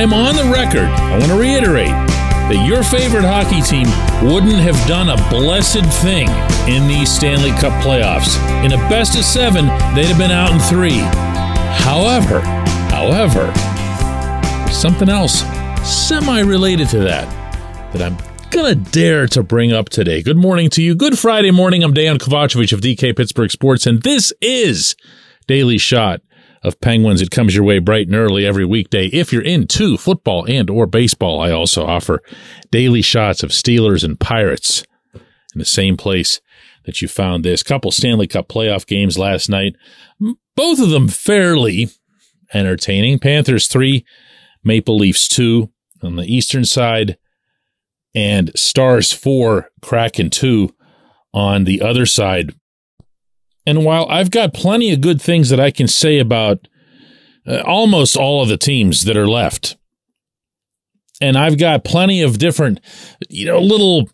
I am on the record. I want to reiterate that your favorite hockey team wouldn't have done a blessed thing in these Stanley Cup playoffs. In a best of seven, they'd have been out in three. However, however, something else semi related to that that I'm gonna dare to bring up today. Good morning to you. Good Friday morning. I'm Dejan Kovacevic of DK Pittsburgh Sports, and this is Daily Shot of Penguins. It comes your way bright and early every weekday. If you're into football and or baseball, I also offer daily shots of Steelers and Pirates in the same place that you found this. Couple Stanley Cup playoff games last night. Both of them fairly entertaining. Panthers 3, Maple Leafs 2 on the eastern side and Stars 4, Kraken 2 on the other side. And while I've got plenty of good things that I can say about uh, almost all of the teams that are left, and I've got plenty of different, you know, little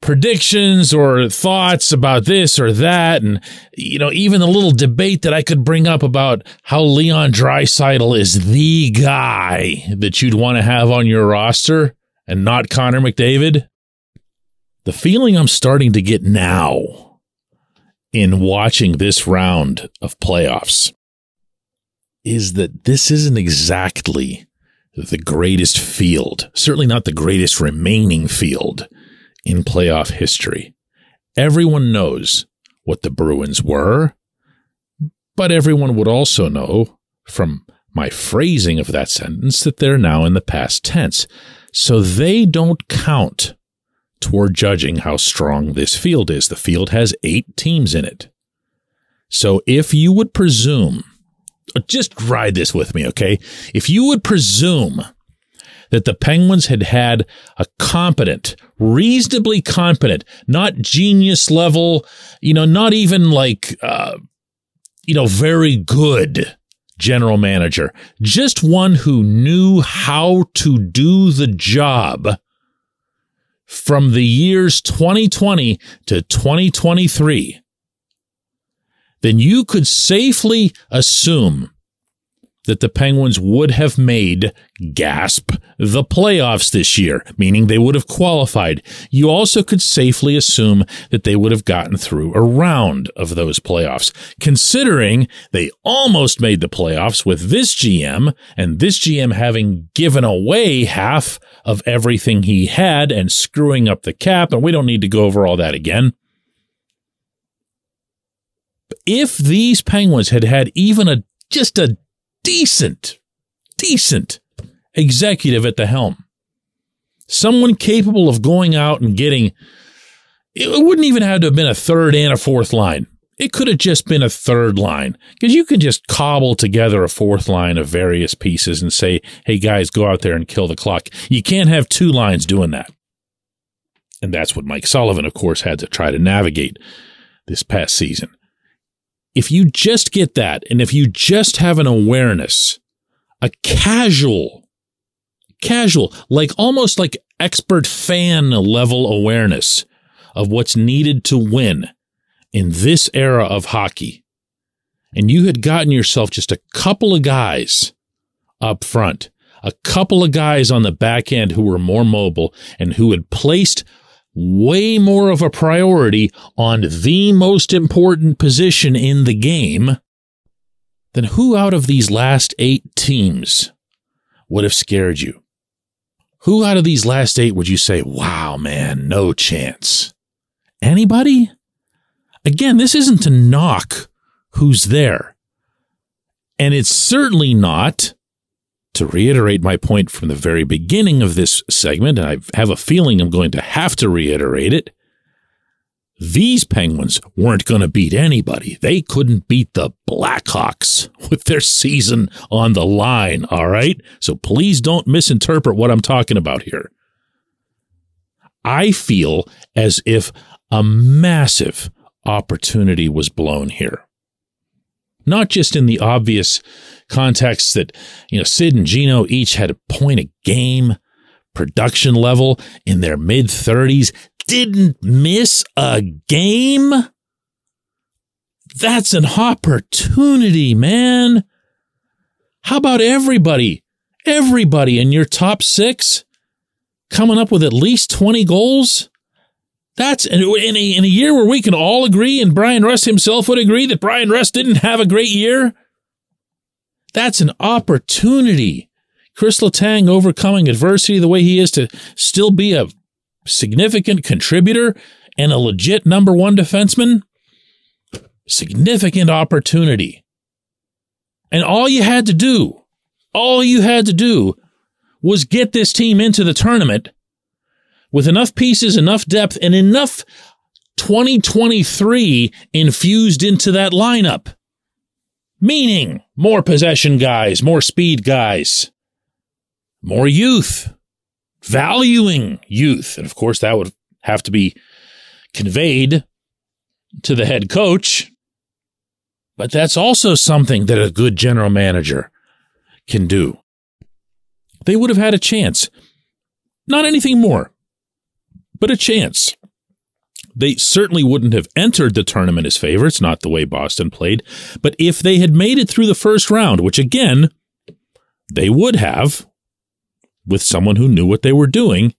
predictions or thoughts about this or that, and you know, even a little debate that I could bring up about how Leon Draisaitl is the guy that you'd want to have on your roster and not Connor McDavid. The feeling I'm starting to get now in watching this round of playoffs is that this isn't exactly the greatest field, certainly not the greatest remaining field in playoff history. Everyone knows what the Bruins were, but everyone would also know from my phrasing of that sentence that they're now in the past tense. So they don't count toward judging how strong this field is. The field has eight teams in it. So if you would presume, just ride this with me, okay? If you would presume that the Penguins had had a competent, reasonably competent, not genius level, you know, not even like, uh, you know, very good general manager, just one who knew how to do the job from the years 2020 to 2023, then you could safely assume that the Penguins would have made gasp the playoffs this year, meaning they would have qualified. You also could safely assume that they would have gotten through a round of those playoffs, considering they almost made the playoffs with this GM and this GM having given away half of everything he had and screwing up the cap. And we don't need to go over all that again. If these Penguins had had even a just a decent, decent executive at the helm. Someone capable of going out and getting, it wouldn't even have to have been a third and a fourth line. It could have just been a third line because you can just cobble together a fourth line of various pieces and say, hey guys, go out there and kill the clock. You can't have two lines doing that. And that's what Mike Sullivan, of course, had to try to navigate this past season if you just get that, and if you just have an awareness, a casual, casual, like almost like expert fan level awareness of what's needed to win in this era of hockey, and you had gotten yourself just a couple of guys up front, a couple of guys on the back end who were more mobile and who had placed way more of a priority on the most important position in the game, then who out of these last eight teams would have scared you? Who out of these last eight would you say, wow, man, no chance? Anybody? Again, this isn't to knock who's there. And it's certainly not to reiterate my point from the very beginning of this segment, and I have a feeling I'm going to have to reiterate it. These Penguins weren't going to beat anybody. They couldn't beat the Blackhawks with their season on the line, all right? So please don't misinterpret what I'm talking about here. I feel as if a massive opportunity was blown here not just in the obvious context that, you know, Sid and Gino each had a point a game production level in their mid 30s, didn't miss a game. That's an opportunity, man. How about everybody? everybody in your top six coming up with at least 20 goals. That's in a, in a year where we can all agree, and Bryan Rust himself would agree that Bryan Rust didn't have a great year. That's an opportunity. Chris Letang overcoming adversity the way he is to still be a significant contributor and a legit number one defenseman. Significant opportunity. And all you had to do, all you had to do was get this team into the tournament with enough pieces, enough depth, and enough 2023 infused into that lineup. Meaning more possession guys, more speed guys, more youth, valuing youth. And of course, that would have to be conveyed to the head coach. But that's also something that a good general manager can do. They would have had a chance. Not anything more, but a chance. They certainly wouldn't have entered the tournament as favorites, not the way Boston played. But if they had made it through the first round, which again, they would have with someone who knew what they were doing,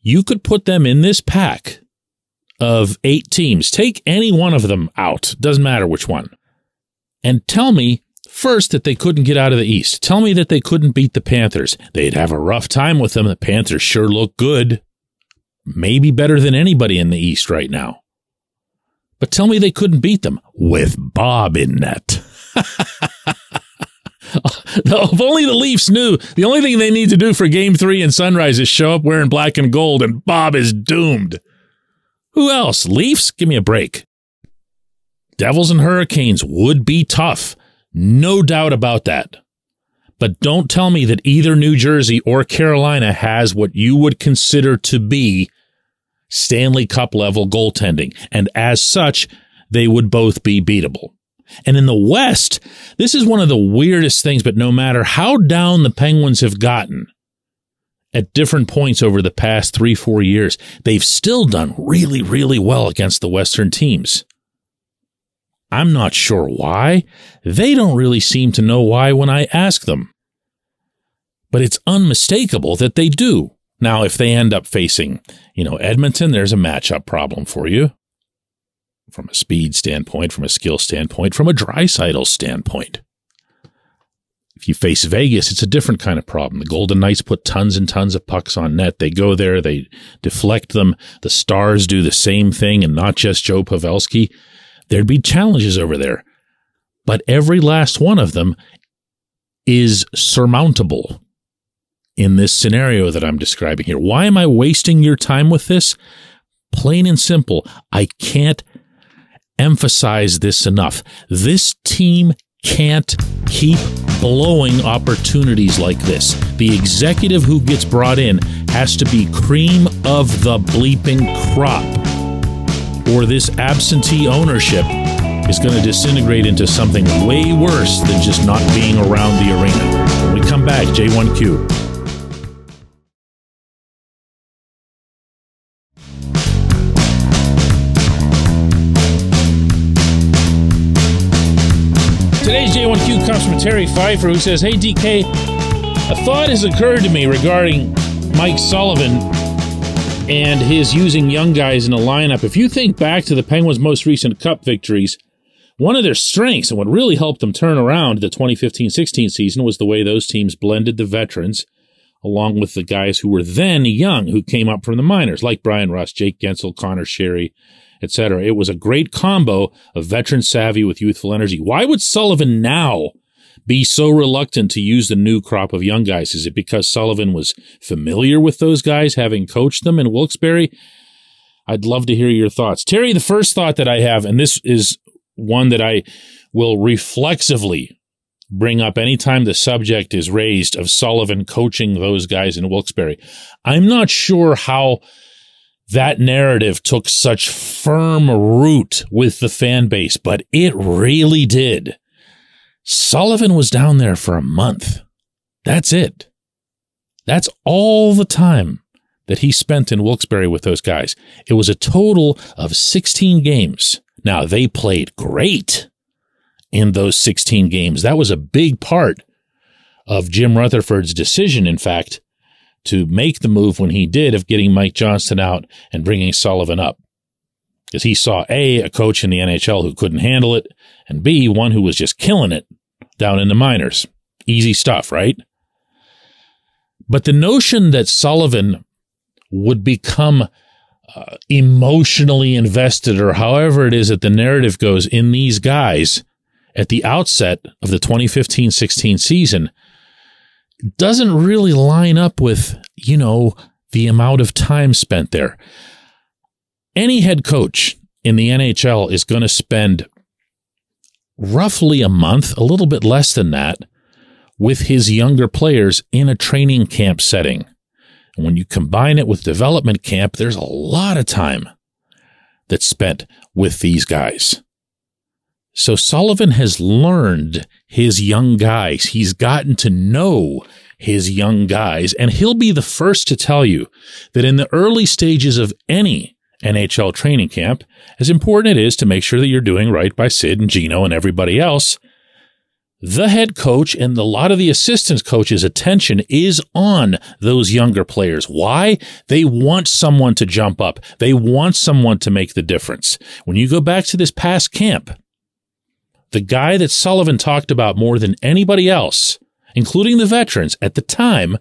you could put them in this pack of eight teams. Take any one of them out, doesn't matter which one, and tell me first that they couldn't get out of the East. Tell me that they couldn't beat the Panthers. They'd have a rough time with them. The Panthers sure look good. Maybe better than anybody in the East right now. But tell me they couldn't beat them with Bob in net. if only the Leafs knew the only thing they need to do for game three in Sunrise is show up wearing black and gold, and Bob is doomed. Who else? Leafs? Give me a break. Devils and Hurricanes would be tough. No doubt about that. But don't tell me that either New Jersey or Carolina has what you would consider to be Stanley Cup level goaltending. And as such, they would both be beatable. And in the West, this is one of the weirdest things, but no matter how down the Penguins have gotten at different points over the past three, four years, they've still done really, really well against the Western teams. I'm not sure why. They don't really seem to know why when I ask them. But it's unmistakable that they do. Now, if they end up facing, you know, Edmonton, there's a matchup problem for you from a speed standpoint, from a skill standpoint, from a Draisaitl standpoint. If you face Vegas, it's a different kind of problem. The Golden Knights put tons and tons of pucks on net. They go there, they deflect them. The Stars do the same thing, and not just Joe Pavelski. There'd be challenges over there. But every last one of them is surmountable in this scenario that I'm describing here. Why am I wasting your time with this? Plain and simple. I can't emphasize this enough. This team can't keep blowing opportunities like this. The executive who gets brought in has to be cream of the bleeping crop, or this absentee ownership is going to disintegrate into something way worse than just not being around the arena. When we come back, J1Q. Comes from Terry Pfeiffer, who says, Hey, DK, a thought has occurred to me regarding Mike Sullivan and his using young guys in a lineup. If you think back to the Penguins' most recent cup victories, one of their strengths and what really helped them turn around the 2015 16 season was the way those teams blended the veterans along with the guys who were then young, who came up from the minors, like Bryan Rust, Jake Guentzel, Conor Sheary, etc. It was a great combo of veteran savvy with youthful energy. Why would Sullivan now be so reluctant to use the new crop of young guys? Is it because Sullivan was familiar with those guys, having coached them in Wilkes-Barre? I'd love to hear your thoughts. Terry, the first thought that I have, and this is one that I will reflexively bring up anytime the subject is raised of Sullivan coaching those guys in Wilkes-Barre. I'm not sure how that narrative took such firm root with the fan base, but it really did. Sullivan was down there for a month. That's it. That's all the time that he spent in Wilkes-Barre with those guys. It was a total of 16 games. Now, they played great in those 16 games. That was a big part of Jim Rutherford's decision, in fact, to make the move when he did of getting Mike Johnston out and bringing Sullivan up. Because he saw A, a coach in the NHL who couldn't handle it, and B, one who was just killing it down in the minors. Easy stuff, right? But the notion that Sullivan would become uh, emotionally invested, or however it is that the narrative goes in these guys at the outset of the 2015 16 season doesn't really line up with, you know, the amount of time spent there. Any head coach in the NHL is going to spend roughly a month, a little bit less than that, with his younger players in a training camp setting. And when you combine it with development camp, there's a lot of time that's spent with these guys. So Sullivan has learned his young guys. He's gotten to know his young guys, and he'll be the first to tell you that in the early stages of any NHL training camp, as important it is to make sure that you're doing right by Sid and Gino and everybody else, the head coach and a lot of the assistant coaches' attention is on those younger players. Why? They want someone to jump up. They want someone to make the difference. When you go back to this past camp, the guy that Sullivan talked about more than anybody else, including the veterans at the time,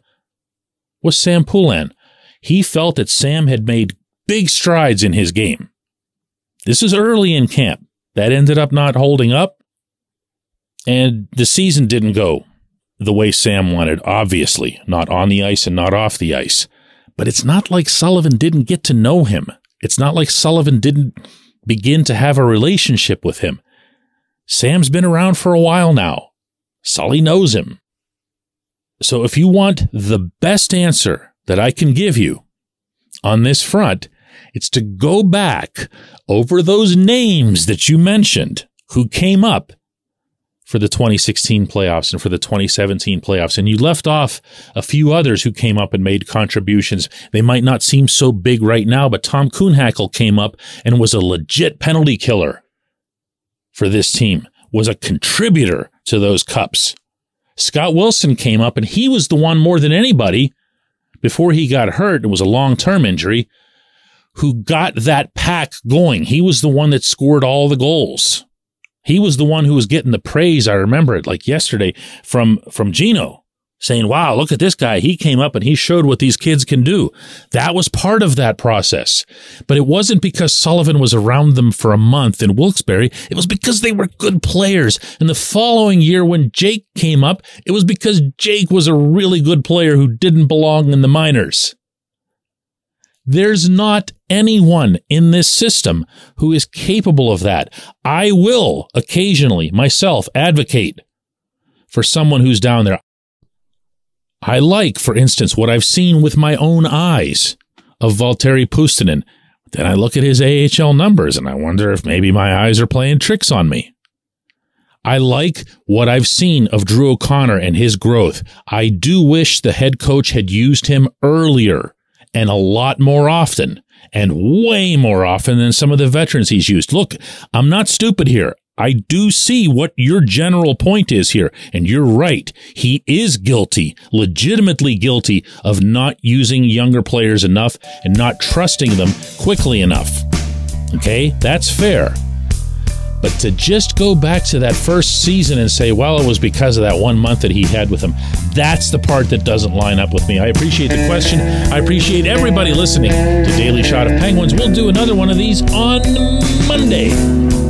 was Sam Poulin. He felt that Sam had made big strides in his game. This is early in camp. That ended up not holding up. And the season didn't go the way Sam wanted, obviously, not on the ice and not off the ice. But it's not like Sullivan didn't get to know him. It's not like Sullivan didn't begin to have a relationship with him. Sam's been around for a while now. Sully knows him. So if you want the best answer that I can give you on this front, it's to go back over those names that you mentioned who came up for the 2016 playoffs and for the 2017 playoffs. And you left off a few others who came up and made contributions. They might not seem so big right now, but Tom Kuhnhackl came up and was a legit penalty killer for this team, was a contributor to those cups. Scott Wilson came up and he was the one more than anybody before he got hurt. It was a long term injury who got that pack going. He was the one that scored all the goals. He was the one who was getting the praise. I remember it like yesterday from, from Gino saying, wow, look at this guy. He came up and he showed what these kids can do. That was part of that process. But it wasn't because Sullivan was around them for a month in Wilkes-Barre. It was because they were good players. And the following year when Jake came up, it was because Jake was a really good player who didn't belong in the minors. There's not anyone in this system who is capable of that. I will occasionally myself advocate for someone who's down there. I like, for instance, what I've seen with my own eyes of Valtteri Puustinen. Then I look at his AHL numbers and I wonder if maybe my eyes are playing tricks on me. I like what I've seen of Drew O'Connor and his growth. I do wish the head coach had used him earlier and a lot more often and way more often than some of the veterans he's used. Look, I'm not stupid here. I do see what your general point is here, and you're right. He is guilty, legitimately guilty of not using younger players enough and not trusting them quickly enough. Okay, that's fair. But to just go back to that first season and say, well, it was because of that one month that he had with him, that's the part that doesn't line up with me. I appreciate the question. I appreciate everybody listening to Daily Shot of Penguins. We'll do another one of these on Monday.